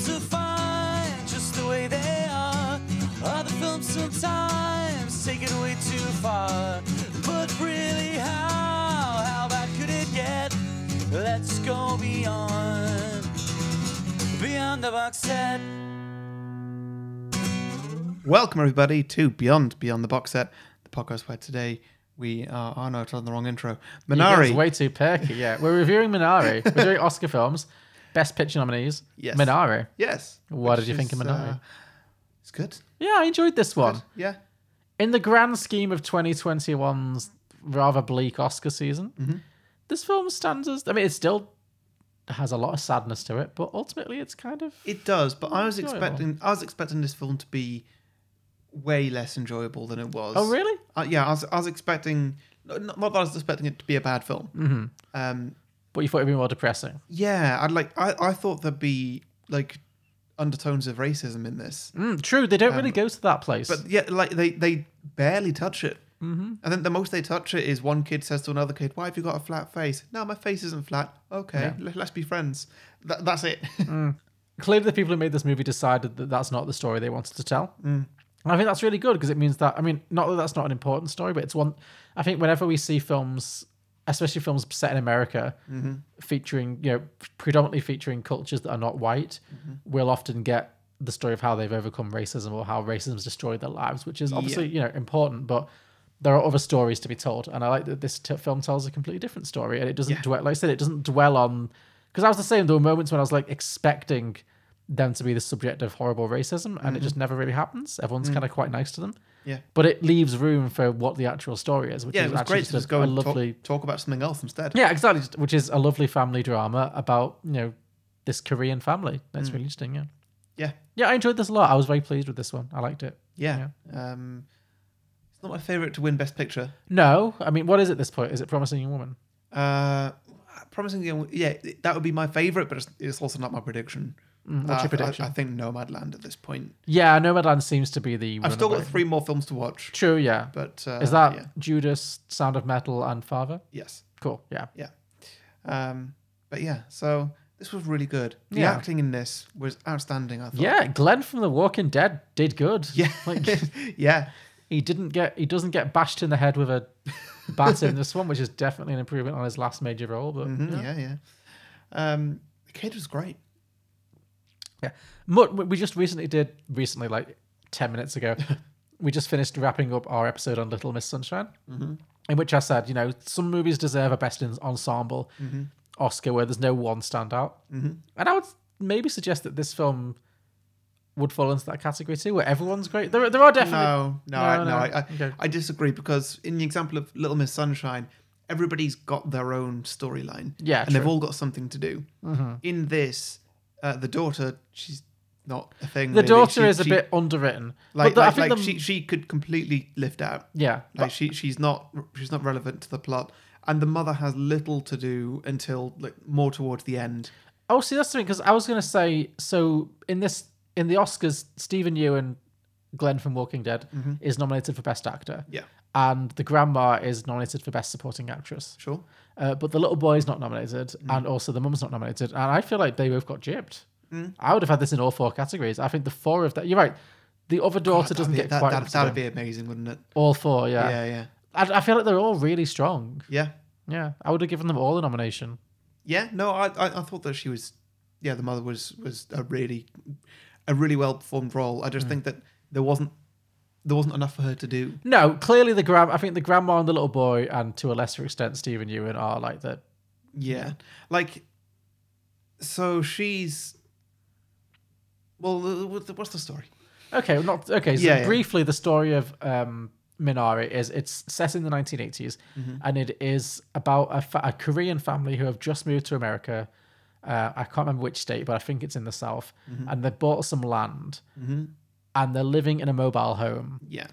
films are fine just the way they are. Other films sometimes take it way too far. But really, how? How bad could it get? Let's go beyond. Beyond the box set. Welcome everybody to Beyond Beyond the Box Set, the podcast where today we are. Oh no, it's on the wrong intro. You Minari. are way too perky. Yeah, we're reviewing Minari. We're doing Oscar films, best picture nominees. Yes. Minari. Yes. What which did you think of is, Minari? uh, it's good. Yeah, I enjoyed this one. Yeah. In the grand scheme of 2021's rather bleak Oscar season, Mm-hmm. this film stands as. I mean, it still has a lot of sadness to it, but ultimately, it's kind of. It does, but I was Enjoyable. expecting. I was expecting this film to be way less enjoyable than it was. Oh, really? Uh, yeah, I was. I was expecting. Not not that I was expecting it to be a bad film. Mm-hmm. Um, But you thought it'd be more depressing. yeah, I'd like. I, I thought there'd be like undertones of racism in this, Mm, true, they don't really go to that place. Um, but yeah, like they they barely touch it. Mm-hmm. I think the most they touch it is one kid says to another kid, "Why have you got a flat face?" No, my face isn't flat. Okay, Yeah. let- let's be friends. That, that's it. clearly the people who made this movie decided that that's not the story they wanted to tell. Mm. And I think that's really good because it means that I mean, not that that's not an important story, but it's one. I think whenever we see films, especially films set in America, Mm-hmm. featuring you know predominantly featuring cultures that are not white, Mm-hmm. we'll often get the story of how they've overcome racism or how racism's destroyed their lives, which is obviously you know important, but. There are other stories to be told, and I like that this t- film tells a completely different story, and it doesn't Yeah. dwell. Like I said, it doesn't dwell on because I was the same. There were moments when I was like expecting them to be the subject of horrible racism, and it just never really happens. Everyone's kind of quite nice to them. Mm-hmm. Yeah. But it leaves room for what the actual story is, which yeah, is it great to just go a and lovely. talk, about something else instead. Yeah, exactly. Which is a lovely family drama about you know this Korean family. That's really interesting. Yeah, Mm. Yeah, yeah, I enjoyed this a lot. I was very pleased with this one. I liked it. yeah. Um, it's not my favorite to win Best Picture. No, I mean, what is it? This point is it Promising Young Woman? Uh, promising, Young- yeah, that would be my favorite, but it's, it's also not my prediction. Mm, what's Uh, your I- prediction? I, I think Nomadland at this point. yeah, Nomadland seems to be the. I've still got three more films to watch, True. Yeah. but uh, is that yeah. Judas, Sound of Metal, and Father? yes, Cool. Yeah. yeah. Um, but yeah, so this was really good. The Yeah. acting in this was outstanding. I thought. Yeah, Glenn from The Walking Dead did good. yeah, Like yeah. he didn't get he doesn't get bashed in the head with a bat in this one, which is definitely an improvement on his last major role. But Mhm, yeah. yeah, yeah. Um, the kid was great. Yeah. We just recently did recently like ten minutes ago. we just finished wrapping up our episode on Little Miss Sunshine, mm-hmm. in which I said, you know, some movies deserve a best in ensemble mm-hmm. Oscar where there's no one standout, mm-hmm. and I would maybe suggest that this film would fall into that category too, where everyone's great. There, there are definitely No, no, No, I, no, no. I, I, Okay. I disagree because in the example of Little Miss Sunshine, everybody's got their own storyline. Yeah, and they've all got something to do. Mm-hmm. In this, uh, the daughter, she's not a thing. The really. daughter She- is a she- bit underwritten, like, but the, like, I think like the, she she could completely lift out. yeah, Like she she's not she's not relevant to the plot, and the mother has little to do until like more towards the end. Oh, see, that's the thing because I was gonna say so in this in the Oscars, Steven Yeun, Glenn from Walking Dead, is nominated for Best Actor. Yeah, and the grandma is nominated for Best Supporting Actress. sure. Uh, but the little boy is not nominated, and also the mum's not nominated. And I feel like they both got gypped. I would have had this in all four categories. I think the four of that. You're right. The other daughter doesn't be- get that, quite That, that'd be amazing, wouldn't it? all four. Yeah, Yeah, yeah, I, I feel like they're all really strong. yeah. Yeah, I would have given them all a nomination. Yeah, no, I, I I thought that she was, yeah, the mother was was a really, a really well performed role. I just think that there wasn't there wasn't enough for her to do. No, clearly the grand. I think the grandma and the little boy, and to a lesser extent Steven Yeun, are like the Yeah, like, so she's. Well, what's the story? Okay, well, not okay. So Yeah, yeah. briefly, the story of um, Minari is it's set in the 1980s, Mm-hmm. and it is about a, fa- a Korean family who have just moved to America. Uh, I can't remember which state, but I think it's in the south, Mm-hmm. and they bought some land, and they're living in a mobile home. Yeah,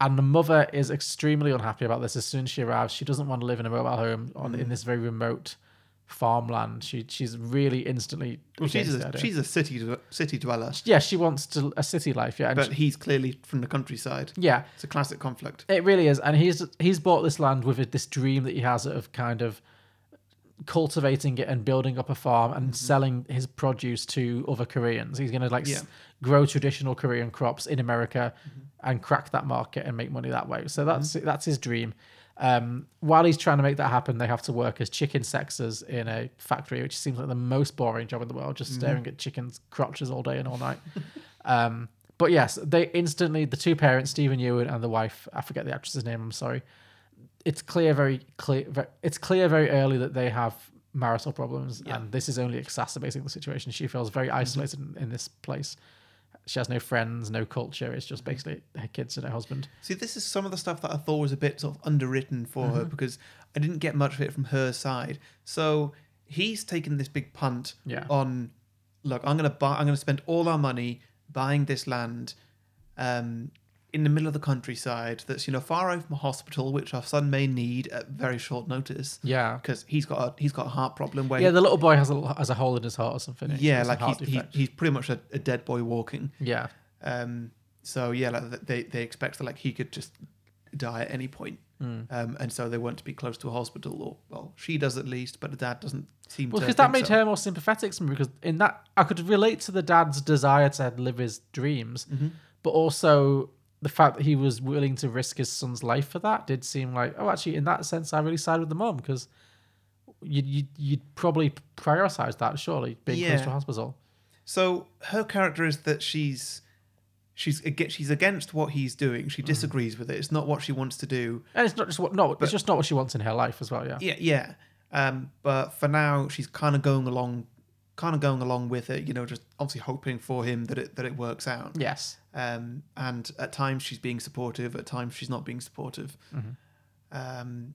And the mother is extremely unhappy about this. As soon as she arrives, she doesn't want to live in a mobile home on Mm-hmm. in this very remote farmland. She she's really instantly. well, she's a, she's a city city dweller, yeah, she wants to a city life. Yeah, but she- he's clearly from the countryside. yeah. It's a classic conflict. It really is, and he's he's bought this land with this dream that he has of kind of cultivating it and building up a farm and selling his produce to other Koreans. He's going to like s- grow traditional Korean crops in America and crack that market and make money that way. So that's that's his dream. Um, while he's trying to make that happen, they have to work as chicken sexers in a factory, which seems like the most boring job in the world, just staring at chickens' crotches all day and all night. um, but yes, they instantly the two parents, Steven Yeun and the wife, I forget the actress's name. I'm sorry. It's clear very clear. ve- It's clear very early that they have marital problems, Yeah. and this is only exacerbating the situation. She feels very mm-hmm. isolated in, in this place. She has no friends, no culture. It's just mm-hmm. basically her kids and her husband. See, this is some of the stuff that I thought was a bit sort of underwritten for her mm-hmm. because I didn't get much of it from her side. So he's taken this big punt Yeah. on, look, I'm gonna buy, I'm gonna spend all our money buying this land, um, in the middle of the countryside that's you know far away from a hospital, which our son may need at very short notice. Yeah. because he's got a, he's got a heart problem where Yeah, the little boy has a has a hole in his heart or something. Yeah, like he's, he, he's pretty much a, a dead boy walking. yeah, Um, so yeah, like they they expect that like he could just die at any point. Hmm. Um, and so they want to be close to a hospital, or well, she does at least, but the dad doesn't seem well, to. because that made so. her more sympathetic to me. Because in that, I could relate to the dad's desire to live his dreams, Mm-hmm. but also the fact that he was willing to risk his son's life for that did seem like, oh, actually, in that sense, I really side with the mom because you'd, you'd you'd probably prioritize that surely being close to a hospital. So her character is that she's she's against she's against what he's doing. Mm. She disagrees with it. It's not what she wants to do. And it's not just what no, it's just not what she wants in her life as well. Yeah, Yeah, yeah. Um, but for now, she's kind of going along, kind of going along with it. You know, just obviously hoping for him that it that it works out. yes, Um, and at times she's being supportive. At times she's not being supportive. Mm-hmm. Um,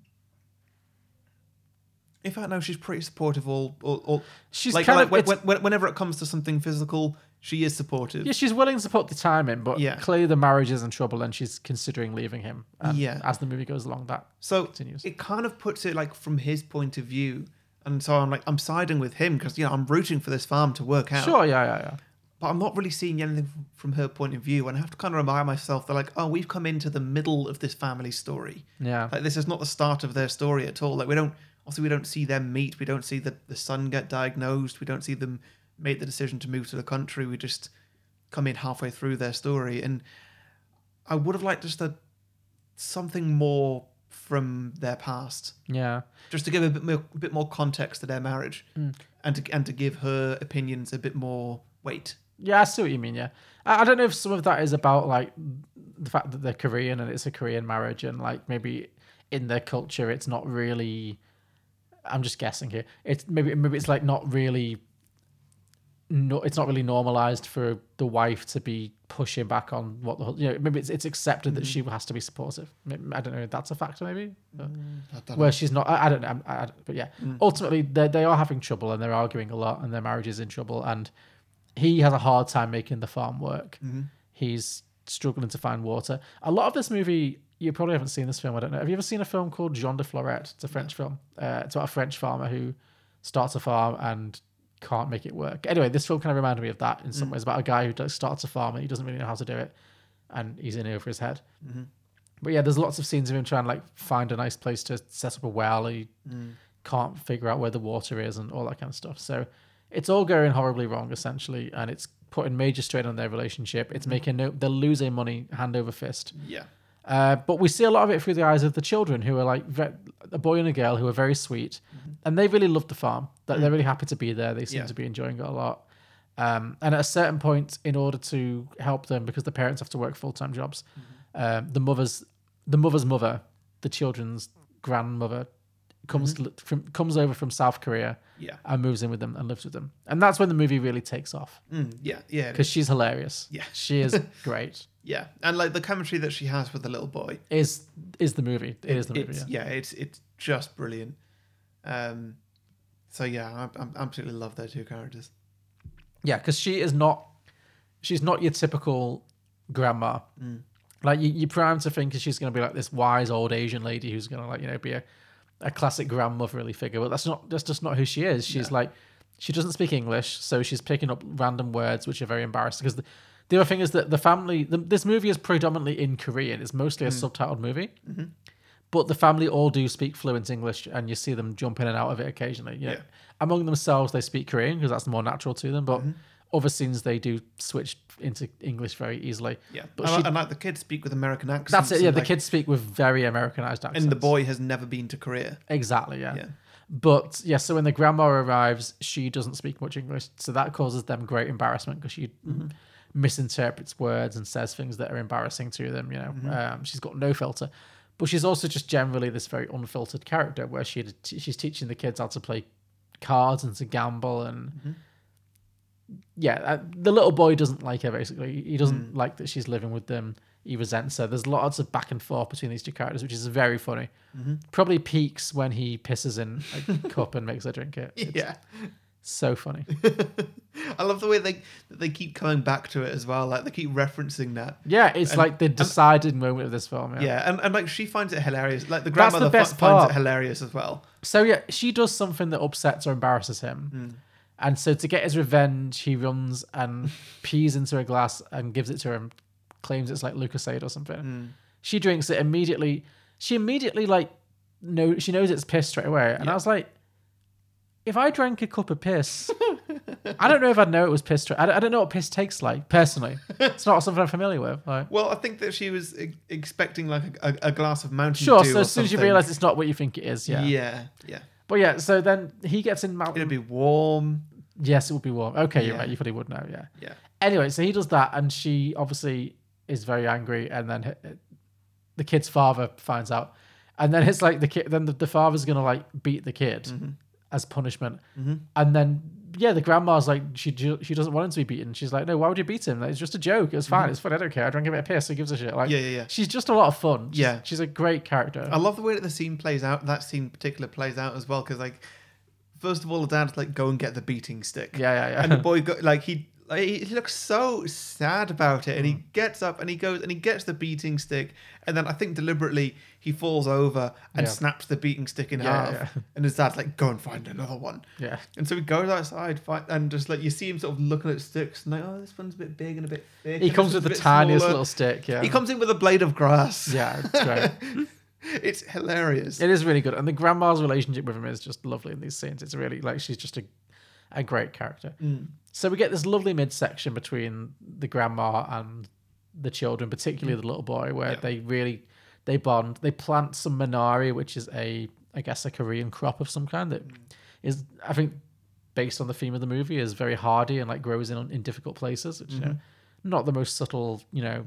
in fact, no, she's pretty supportive. All, all, all She's like, kind like of- when- whenever it comes to something physical, she is supportive. yeah, she's willing to put the time in, but Yeah. clearly the marriage is in trouble and she's considering leaving him. And Yeah. as the movie goes along, that So continues. it kind of puts it like from his point of view, and so I'm like I'm siding with him because you know I'm rooting for this farm to work out. Sure, yeah, yeah, yeah. but I'm not really seeing anything from her point of view, and I have to kind of remind myself that like oh we've come into the middle of this family story. Yeah. Like this is not the start of their story at all. Like we don't also we don't see them meet. We don't see the the son get diagnosed. We don't see them make the decision to move to the country. We just come in halfway through their story, and I would have liked just a something more from their past, Yeah. just to give a bit more a bit more context to their marriage, hmm. and to and to give her opinions a bit more weight. Yeah, I see what you mean. Yeah, I, I don't know if some of that is about like the fact that they're Korean and it's a Korean marriage, and like maybe in their culture it's not really. I'm just guessing here. It's maybe maybe it's like not really. No, it's not really normalized for the wife to be pushing back on what the hu- you know. Maybe it's it's accepted that mm. she has to be supportive. I don't know if that's a factor. Maybe. But- mm. I where she's not. I, I don't know. I, I, but yeah, mm. ultimately they they are having trouble and they're arguing a lot and their marriage is in trouble and he has a hard time making the farm work. Mm-hmm. He's struggling to find water. A lot of this movie. You probably haven't seen this film. I don't know. Have you ever seen a film called Jean de Florette? It's a French film. Uh, it's about a French farmer who starts a farm and can't make it work. Anyway, this film kind of reminded me of that in some mm. ways about a guy who does, starts a farm and he doesn't really know how to do it, and he's in over his head. Mm-hmm. But yeah, there's lots of scenes of him trying to like find a nice place to set up a well. He mm. can't figure out where the water is and all that kind of stuff. So it's all going horribly wrong essentially, and it's putting major strain on their relationship. It's mm-hmm. making no, they're losing money hand over fist. yeah. Uh, but we see a lot of it through the eyes of the children, who are like ve- a boy and a girl who are very sweet, and they really love the farm. That they're really happy to be there. They seem Yeah. to be enjoying it a lot. Um, and at a certain point, in order to help them, because the parents have to work full time jobs, um, the mother's the mother's mother, the children's grandmother, comes to, from comes over from South Korea Yeah. and moves in with them and lives with them. And that's when the movie really takes off Mm, yeah. Yeah. because she's hilarious. Yeah. she is great. Yeah. And like the chemistry that she has with the little boy. Is is the movie? It is the movie. it's, yeah. yeah. it's it's just brilliant. Um, so yeah, I, I absolutely love their two characters. Yeah, because she is not, she's not your typical grandma. Like you, you prime to think she's going to be like this wise old Asian lady who's going to like you know be a, a classic grandmotherly figure, but that's not that's just not who she is. She's like, she doesn't speak English, so she's picking up random words which are very embarrassing. Because the, the other thing is that the family, the, this movie is predominantly in Korean. It's mostly a subtitled movie. But the family all do speak fluent English, and you see them jump in and out of it occasionally. You know. Yeah. Among themselves, they speak Korean because that's more natural to them. Mm-hmm. But other scenes, they do switch into English very easily. Yeah, But and, she- like- and like the kids speak with American accents. That's it. Yeah, the like- kids speak with very Americanized accents. And the boy has never been to Korea. Exactly, yeah. Yeah. But yeah, so when the grandma arrives, she doesn't speak much English, so that causes them great embarrassment because she Mm-hmm. Misinterprets words and says things that are embarrassing to them. You know, Mm-hmm. um, she's got no filter, but she's also just generally this very unfiltered character where she she's teaching the kids how to play cards and to gamble and. Mm-hmm. Yeah, uh, the little boy doesn't like her. Basically, he doesn't Mm. like that she's living with them. He resents her. There's lots of back and forth between these two characters, which is very funny. Mm-hmm. Probably peaks when he pisses in a cup and makes her drink it. It's Yeah, so funny. I love the way they they keep coming back to it as well. Like they keep referencing that. Yeah, it's And- like the decided moment of this film. Yeah. Yeah, and, and like she finds it hilarious. Like the the grandmother fi- best finds part. it hilarious as well. So yeah, she does something that upsets or embarrasses him. Hmm. And so to get his revenge, he runs and pees into a glass and gives it to her and claims it's like Lucozade or something. Hmm. She drinks it immediately. She immediately like no she knows it's piss straight away. And I was like, if I drank a cup of piss, I don't know if I'd know it was piss. I don't, I don't know what piss tastes like personally. It's not something I'm familiar with. Like, Well, I think that she was e- expecting like a, a, glass of Mountain sure. Dew So or as soon as you realize it's not what you think it is, yeah. yeah, yeah, But yeah, so then he gets in Mountain. it'd be warm. Yes, it would be warm. Okay, you're right. You probably would know. Yeah. Yeah, Anyway, so he does that, and she obviously is very angry, and then h- the kid's father finds out, and then it's like the kid. Then the, the father's gonna like beat the kid Mm-hmm. As punishment, and then yeah, the grandma's like she she doesn't want him to be beaten. She's like, no, why would you beat him? Like, it's just a joke. It's fine. It's fun. I don't care. I don't give it a piss. Who gives a shit? Like, Mm-hmm. Yeah, yeah, yeah. She's just a lot of fun. She's- Yeah. she's a great character. I love the way that the scene plays out. That scene in particular plays out as well because like, first of all, the dad's like, go and get the beating stick. yeah, yeah, yeah. and the boy go, like he like, he looks so sad about it and he hmm. gets up and he goes and he gets the beating stick and then i think deliberately he falls over and Yeah. snaps the beating stick in Yeah, half yeah. and his dad's like go and find another one yeah. and so he goes outside and just like you see him sort of looking at sticks and like oh this one's a bit big and a bit thick He and comes this with one's the a bit tiniest smaller." little stick. Yeah. he comes in with a blade of grass Yeah, it's great. it's hilarious It is really good, and the grandma's relationship with him is just lovely in these scenes. It's really like she's just a a great character. Mm. So we get this lovely midsection between the grandma and the children, particularly the little boy, where Yeah. they really they bond. They plant some minari, which is a I guess a Korean crop of some kind that is I think based on the theme of the movie is very hardy and like grows in in difficult places, which you know not the most subtle you know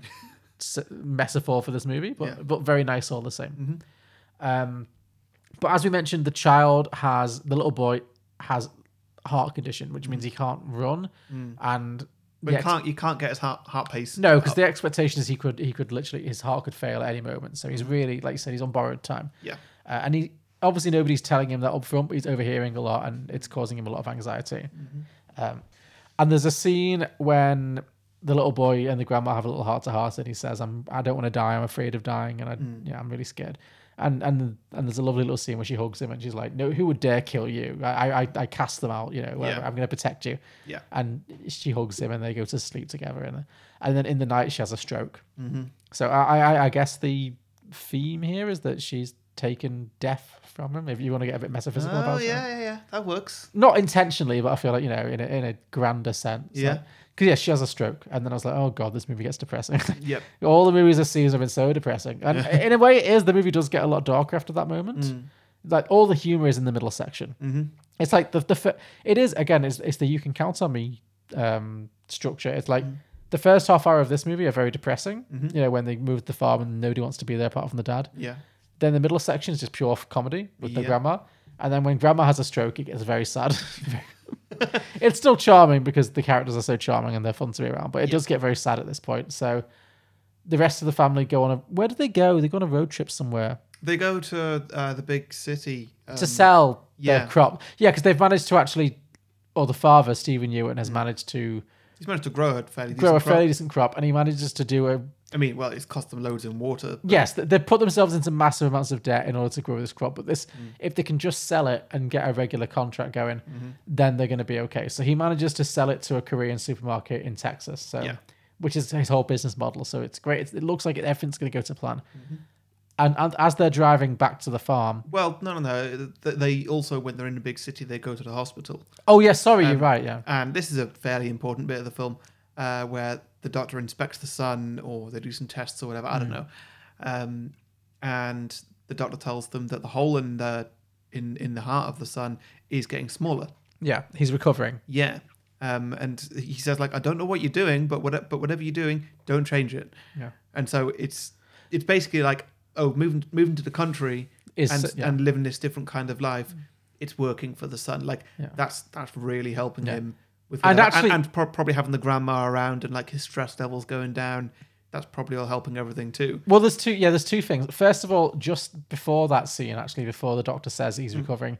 metaphor for this movie, but Yeah. but very nice all the same. Um, but as we mentioned, the child has the little boy has heart condition, which means he can't run, and but you ex- can't you can't get his heart heart pace no, because up. the expectation is he could he could literally his heart could fail at any moment. So he's really like you said, he's on borrowed time. yeah Uh, and he obviously nobody's telling him that up front, but he's overhearing a lot, and it's causing him a lot of anxiety. Um, and there's a scene when the little boy and the grandma have a little heart to heart, and he says, "I'm I don't want to die. I'm afraid of dying, and I yeah I'm really scared." And and and there's a lovely little scene where she hugs him, and she's like, "No, who would dare kill you? I I, I cast them out. You know, whatever. Yeah. I'm going to protect you." yeah and she hugs him and they go to sleep together and and then in the night she has a stroke mm-hmm. so I, I i guess the theme here is that she's taken death from him if you want to get a bit metaphysical oh about yeah it. yeah yeah that works. Not intentionally but i feel like you know in a, in a grander sense. Yeah. because yeah she has a stroke and then i was like oh god this movie gets depressing. Yep. All the movies i've seen have been so depressing. And in a way it is the movie does get a lot darker after that moment. Mm. like all the humor is in the middle section. Mm-hmm. it's like the the it is again it's, it's the you can count on me um structure. It's like the first half hour of this movie are very depressing you know when they move the farm and nobody wants to be there apart from the dad. Yeah then the middle section is just pure comedy with the Yeah. grandma and then when grandma has a stroke it gets very sad it's still charming because the characters are so charming and they're fun to be around but it does get very sad at this point so the rest of the family go on a where do they go they go on a road trip somewhere They go to uh, the big city um, to sell yeah. their crop. Yeah, because they've managed to actually, or the father Steven Yeun has managed to He's managed to grow a fairly grow a decent crop. fairly decent crop, and he manages to do a I mean, well, it's cost them loads in water. yes. They've put themselves into massive amounts of debt in order to grow this crop, but this, mm. if they can just sell it and get a regular contract going, mm-hmm. then they're going to be okay. So he manages to sell it to a Korean supermarket in Texas. So. Yeah. Which is his whole business model, so it's great. It's, it looks like everything's going to go to plan. Mm-hmm. And, and as they're driving back to the farm, Well, no, no, no. They also, when they're in a big city, they go to the hospital. oh yeah, sorry, Um, you're right, yeah, And this is a fairly important bit of the film uh, where the doctor inspects the son or they do some tests or whatever. I don't know. Um, and the doctor tells them that the hole in the in in the heart of the sun is getting smaller. yeah, he's recovering. Yeah. Um, and he says like, I don't know what you're doing, but what, but whatever you're doing, don't change it. Yeah. And so it's it's basically like, oh, moving moving to the country Is- and yeah. and living this different kind of life. It's working for the son. Like Yeah. that's that's really helping Yeah. him with And actually- and, pro- probably having the grandma around and like his stress levels going down. That's probably all helping everything too. Well, there's two. Yeah, there's two things. First of all, just before that scene, actually, before the doctor says he's Mm. recovering,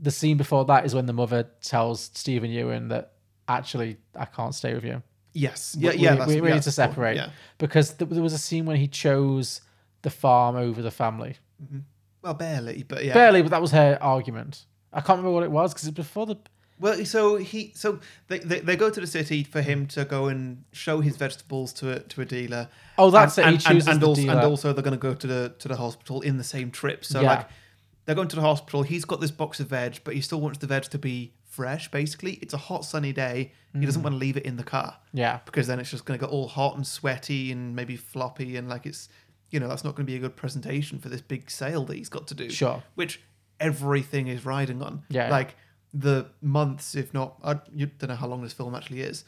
the scene before that is when the mother tells Steven Yeun that actually I can't stay with you. Yes. Yeah. we, Yeah. we, that's- we yeah, need to separate Yeah. because th- there was a scene when he chose the farm over the family. Well, barely, but yeah. Barely, but that was her argument. I can't remember what it was because it's before the. Well, so he so they, they they go to the city for him to go and show his vegetables to a to a dealer. Oh, that's and, it. He and- chooses and, the also, and also they're going to go to the to the hospital in the same trip. So Yeah. like they're going to the hospital. He's got this box of veg, but he still wants the veg to be fresh. Basically, it's a hot sunny day. He Mm. doesn't want to leave it in the car Yeah, because then it's just going to get all hot and sweaty and maybe floppy and like it's you know that's not going to be a good presentation for this big sale that he's got to do. Sure. Which everything is riding on. Yeah. Like the months, if not, I don't know how long this film actually is.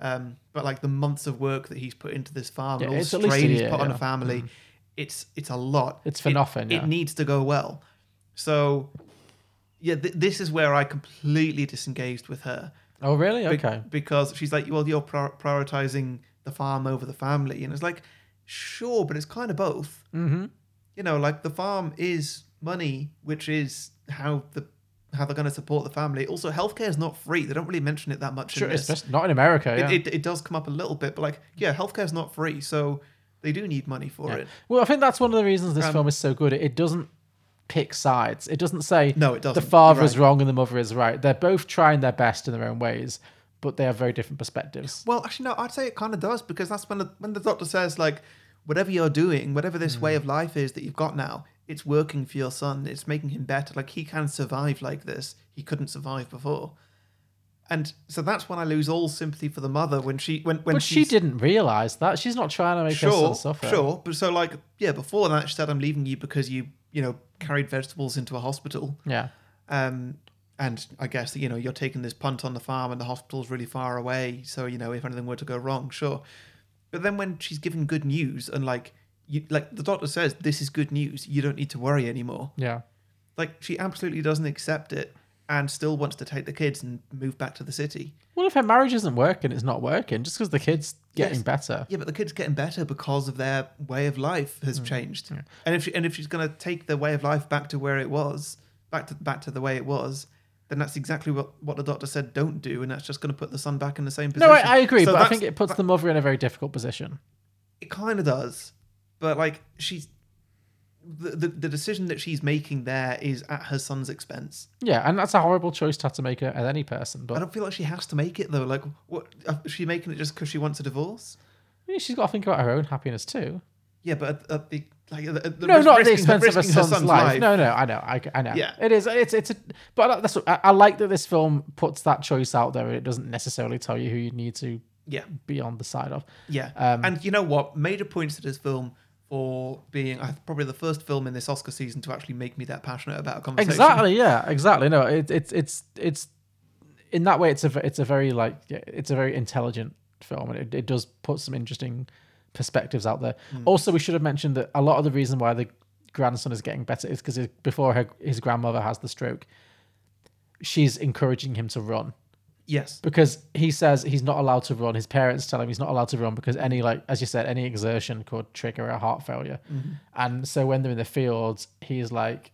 Um, but like the months of work that he's put into this farm Yeah, and all the strain he's put on yeah. Mm. a family, it's it's a lot. It's for It- nothing, yeah. It needs to go well. So, yeah, th- this is where I completely disengaged with her. Oh, really? Be- Okay. Because she's like, well, you're prior- prioritizing the farm over the family, and it's like, sure, but it's kind of both. Mm-hmm. You know, like the farm is money, which is how the how they're going to support the family. Also, healthcare is not free. They don't really mention it that much. Sure, in it's just not in America. Yeah. It, it, it does come up a little bit, but like, yeah, healthcare is not free, so they do need money for Yeah. it. Well, I think that's one of the reasons this Um, film is so good. It, it doesn't pick sides. It doesn't say No, it doesn't. the father You're is wrong and the mother is right. They're both trying their best in their own ways, but they have very different perspectives. Well, actually, no, I'd say it kind of does because that's when the, when the doctor says like, whatever you're doing, whatever this Hmm. way of life is that you've got now, it's working for your son. It's making him better. Like he can survive like this. He couldn't survive before. And so that's when I lose all sympathy for the mother when she when when but she didn't realize that. She's not trying to make her sure son suffer. sure but so like yeah before that she said I'm leaving you because you you know carried vegetables into a hospital Yeah. um, and I guess you know you're taking this punt on the farm, and the hospital's really far away. So you know if anything were to go wrong, sure. But then when she's given good news, and like you, like the doctor says, this is good news. You don't need to worry anymore. Yeah. Like she absolutely doesn't accept it, and still wants to take the kids and move back to the city. Well, if her marriage isn't working, it's not working. Just because the kid's getting Yes. better. Yeah, but the kid's getting better because of their way of life has mm. changed. And if she, and if she's going to take the way of life back to where it was, back to back to the way it was, then that's exactly what, what the doctor said don't do, and that's just going to put the son back in the same position. No, I, I agree, So but I think it puts the mother in a very difficult position. it kind of does, but like she's the, the the decision that she's making there is at her son's expense. Yeah, and that's a horrible choice to have to make at any person. But I don't feel like she has to make it though. Like, what is she making it just because she wants a divorce? I mean, she's got to think about her own happiness too. Yeah, but at, at the like at the, the no, risk- not at the expense of her risking son's, life. No, no, I know, I, I know. Yeah. it is. It's it's a. But that's what, I, I like that this film puts that choice out there. And it doesn't necessarily tell you who you need to Yeah, be on the side of. Yeah, Um, and you know what? Major points to this film for being uh, probably the first film in this Oscar season to actually make me that passionate about a conversation. Exactly. Yeah. Exactly. No. It, it's it's it's in that way. It's a it's a very like yeah, it's a very intelligent film, and it, it does put some interesting perspectives out there. Hmm. Also, we should have mentioned that a lot of the reason why the grandson is getting better is because before her, his grandmother has the stroke, she's encouraging him to run Yes. because he says he's not allowed to run. His parents tell him he's not allowed to run because any like as you said, any exertion could trigger a heart failure. Mm-hmm. And so when they're in the fields, he's like,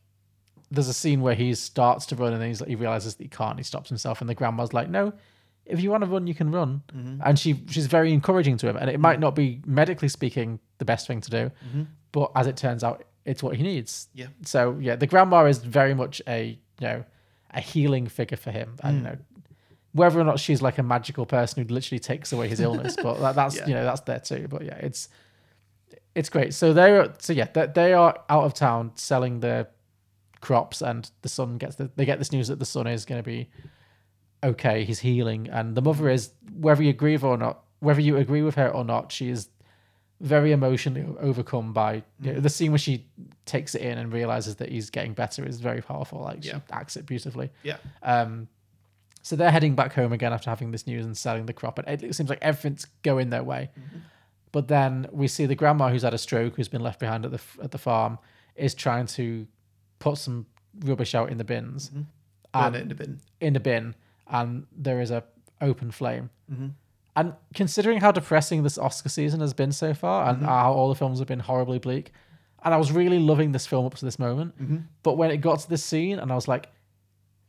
there's a scene where he starts to run and then he's like, he realizes that he can't. He stops himself, and the grandma's like, no. If you want to run, you can run, mm-hmm. and she she's very encouraging to him. And it might mm-hmm. not be medically speaking the best thing to do, but as it turns out, it's what he needs. Yeah. So yeah, the grandma is very much a you know a healing figure for him, and mm. you know whether or not she's like a magical person who literally takes away his illness, but that, that's Yeah. you know that's there too. But yeah, it's it's great. So they're so yeah, they, they are out of town selling their crops, and the son gets the, they get this news that the son is going to be okay. He's healing, and the mother is whether you agree with her or not, whether you agree with her or not, she is very emotionally overcome by you know, the scene where she takes it in and realizes that he's getting better is very powerful. Like Yeah. she acts it beautifully. Yeah. Um, so they're heading back home again after having this news and selling the crop, and it seems like everything's going their way. Mm-hmm. But then we see the grandma who's had a stroke, who's been left behind at the at the farm, is trying to put some rubbish out in the bins, Burn and in the bin. in the bin, and there is a open flame. Mm-hmm. And considering how depressing this Oscar season has been so far, and how all the films have been horribly bleak, and I was really loving this film up to this moment, but when it got to this scene, and I was like,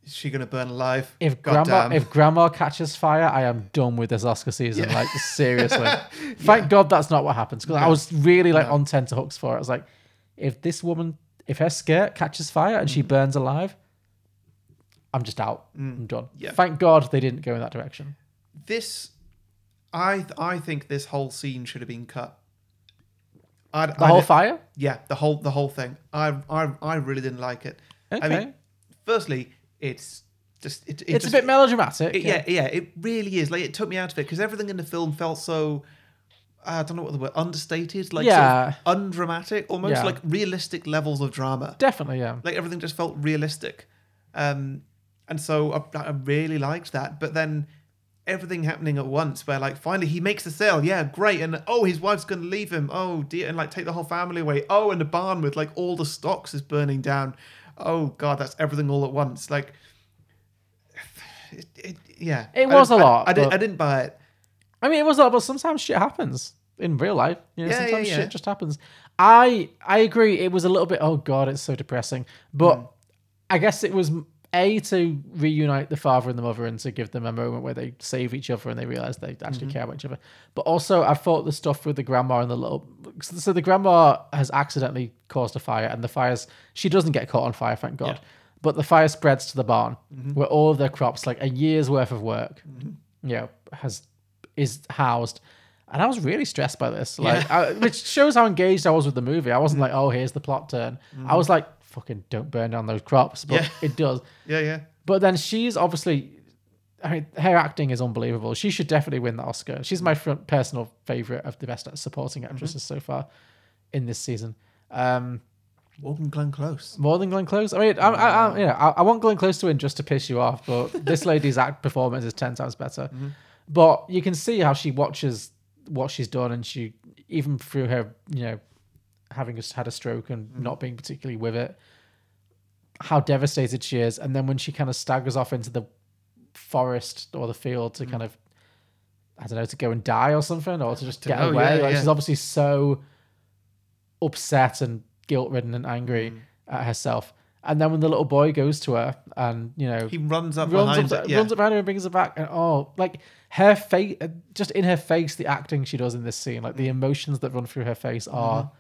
Is she gonna burn alive? if God grandma damn. if grandma catches fire, I am done with this Oscar season. Yeah. Like seriously, thank God that's not what happens because I was really like on tenterhooks for it. I was like, if this woman, if her skirt catches fire and Mm. she burns alive, I'm just out. I'm done. Yeah. Thank God they didn't go in that direction. this, I I think this whole scene should have been cut. i The whole fire. yeah, the whole the whole thing. I I I really didn't like it. Okay. I mean, firstly, it's just it, it it's just, a bit melodramatic. It, yeah, yeah, it really is. Like it took me out of it because everything in the film felt so. I don't know what the word understated, like Yeah. sort of undramatic, almost Yeah. like realistic levels of drama. definitely. Yeah. Like everything just felt realistic, um, and so I, I really liked that. But then everything happening at once, where like finally he makes the sale, yeah, great, and oh his wife's gonna leave him, oh dear, and like take the whole family away. Oh, and the barn with like all the stocks is burning down. Oh god, that's everything all at once. Like, it, it, yeah, It I was a I- lot, I, didn't. I didn't buy it. I mean, it was a lot, but sometimes shit happens in real life. You know, Yeah, yeah, sometimes yeah. shit just happens. I I agree. It was a little bit. Oh god, it's so depressing. But Mm. I guess it was a to reunite the father and the mother and to give them a moment where they save each other and they realize they actually Mm-hmm. care about each other. But also, I thought the stuff with the grandma and the little. So the grandma has accidentally caused a fire, and the fires. She doesn't get caught on fire, thank God. But the fire spreads to the barn, Mm-hmm. where all of their crops, like a year's worth of work, you know, has is housed. And I was really stressed by this, like, I, which shows how engaged I was with the movie. I wasn't Mm. like, "Oh, here's the plot turn." I was like, "Fucking don't burn down those crops," but Yeah. it does. Yeah, yeah. But then she's obviously, I mean, her acting is unbelievable. She should definitely win the Oscar. She's my personal favorite of the best supporting actresses so far in this season. Um, More than Glenn Close. more than Glenn Close. I mean, I, I, I, you know, I, I want Glenn Close to win just to piss you off, but this lady's act performance is ten times better. But you can see how she watches what she's done, and she even through her, you know, having just had a stroke and not being particularly with it, how devastated she is. And then when she kind of staggers off into the forest or the field to kind of, I don't know, to go and die or something, or to just get know, away. yeah, like yeah. she's obviously so upset and guilt ridden and angry Mm. at herself. And then when the little boy goes to her and, you know, He runs up runs behind up, it. Yeah. runs up behind her and brings her back. And oh, like her face, just in her face, the acting she does in this scene, like the Mm. emotions that run through her face are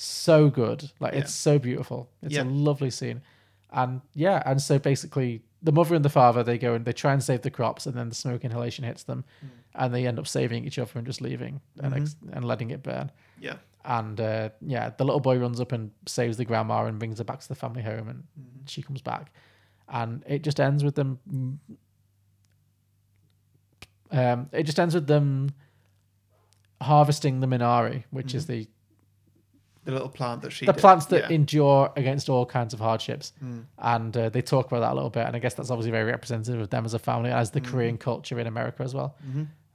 so good. Like it's so beautiful. It's Mm-hmm. Yeah. a lovely scene. And yeah, and so basically the mother and the father they go and they try and save the crops and then the smoke inhalation hits them Mm. and they end up saving each other and just leaving and, Mm-hmm. and letting it burn. yeah. And uh, yeah, the little boy runs up and saves the grandma and brings her back to the family home, and Mm-hmm. she comes back, and it just ends with them. Um, it just ends with them harvesting the minari, which is the The little plant that she the did. plants that Yeah. Mm. endure against all kinds of hardships. And uh, they talk about that a little bit, and I guess that's obviously very representative of them as a family, as Mm-hmm. the Korean culture in America as well.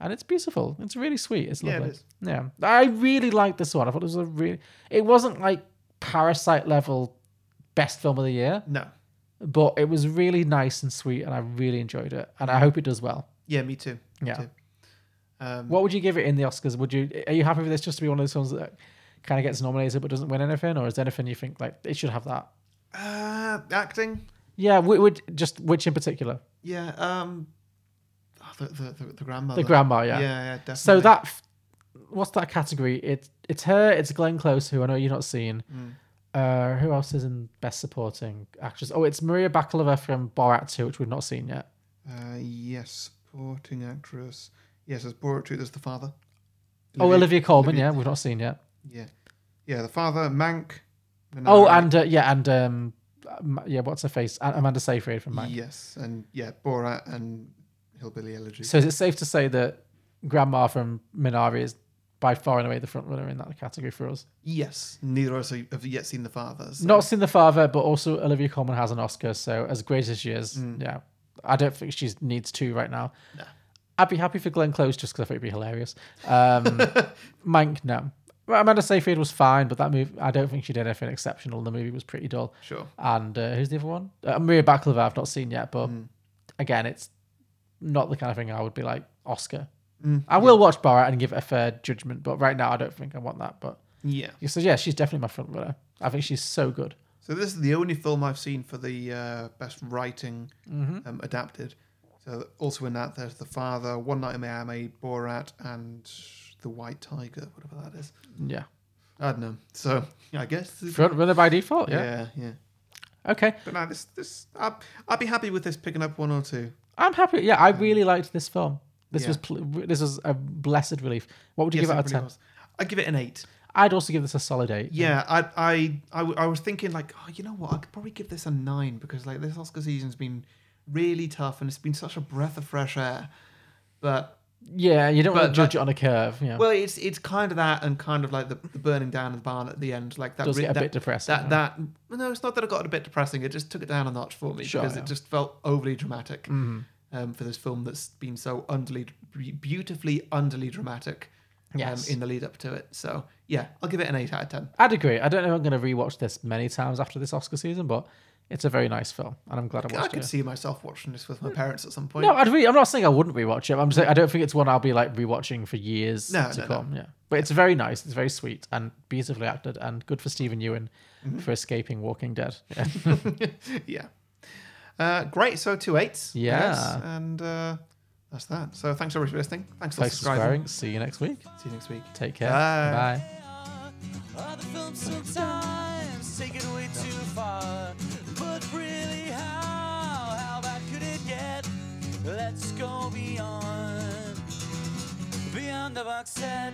And it's beautiful. It's really sweet. It's Yeah, it lovely. Yeah, I really liked this one. I thought it was a really. It wasn't like Parasite level best film of the year, No. but it was really nice and sweet, and I really enjoyed it. And I hope it does well. Yeah, me too. Me Yeah. too. Um, What would you give it in the Oscars? Would you? Are you happy with this just to be one of those ones that kind of gets nominated but doesn't win anything, or is there anything you think like it should have that? uh, acting. Yeah, would, just which in particular? Yeah. Um. oh, the, the, the, the grandmother. The grandma, yeah. Yeah, yeah, definitely. So that what's that category? It's it's her. It's Glenn Close, who I know you're not seen. Mm. Uh, who else is in best supporting actress? Oh, it's Maria Bakalova from Borat 2, which we've not seen yet. Uh, yes, supporting actress. Yes, as Borat too. There's the father. oh, Olivia Colman, Olivia- yeah, we've not seen yet. Yeah. yeah, the father, Mank. Oh, and uh, yeah, and um, um, yeah, what's her face? Amanda Seyfried from Mank. Yes, and yeah, Borat and Hillbilly Elegy. So is it safe to say that Grandma from Minari is by far and away the front runner in that category for us? yes, neither of us have yet seen the father. so- Not seen the father, but also Olivia Colman has an Oscar. So as great as she is, Mm. yeah, I don't think she needs two right now. Nah. I'd be happy for Glenn Close just because I think it'd be hilarious. Um, Mank, no. Amanda Seyfried was fine, but that movie, I don't think she did anything exceptional. The movie was pretty dull. Sure. And uh, who's the other one? Uh, Maria Baklava, I've not seen yet, but Mm. again, it's not the kind of thing I would be like Oscar. Mm, I will watch Borat and give it a fair judgment, but right now I don't think I want that. But Yeah. so yeah, she's definitely my front runner. I think she's so good. So this is the only film I've seen for the uh, best writing Mm-hmm. um, adapted. So also in that, there's The Father, One Night in Miami, Borat, and The White Tiger, whatever that is. Yeah, I don't know. So yeah, I guess. front runner by default. Yeah. yeah, yeah. Okay, But no, this this I'd, I'd be happy with this picking up one or two. I'm happy. Yeah, I um, really liked this film. This Yeah. was pl- this was a blessed relief. What would you Yes, give it out of ten? I'd give it an eight. I'd also give this a solid eight. Yeah, I, I, I, w- I was thinking like, oh, you know what? I could probably give this a nine because like this Oscar season's been really tough and it's been such a breath of fresh air. But yeah. You don't want to judge like- it on a curve. Yeah, well, it's it's kind of that and kind of like the, the burning down of the barn at the end, like that. does re- get a that, bit depressing. that that no, it's not that it got a bit depressing. It just took it down a notch for me Sure, because yeah. it just felt overly dramatic Mhm. um, for this film that's been so underly, beautifully underly dramatic. Yes. Um, in the lead up to it. So yeah, I'll give it an eight out of ten. I'd agree. I don't know if I'm going to rewatch this many times after this Oscar season, but it's a very nice film, and I'm glad I I watched it. I could it. see myself watching this with my parents at some point. No, I'd really, I'm not saying I wouldn't rewatch it. I'm saying I don't think it's one I'll be like rewatching for years No, to no, no. come. Yeah, but it's very nice. It's very sweet and beautifully acted, and good for Steven Yeun Mm-hmm. for escaping Walking Dead. Yeah. yeah. Uh, great. So two eights. I Yeah. guess. And uh, that's that. So thanks everybody for listening. Thanks for Thanks for subscribing. subscribing. See you next week. See you next week. Take care. Bye. Bye. Let's go beyond, beyond the box set.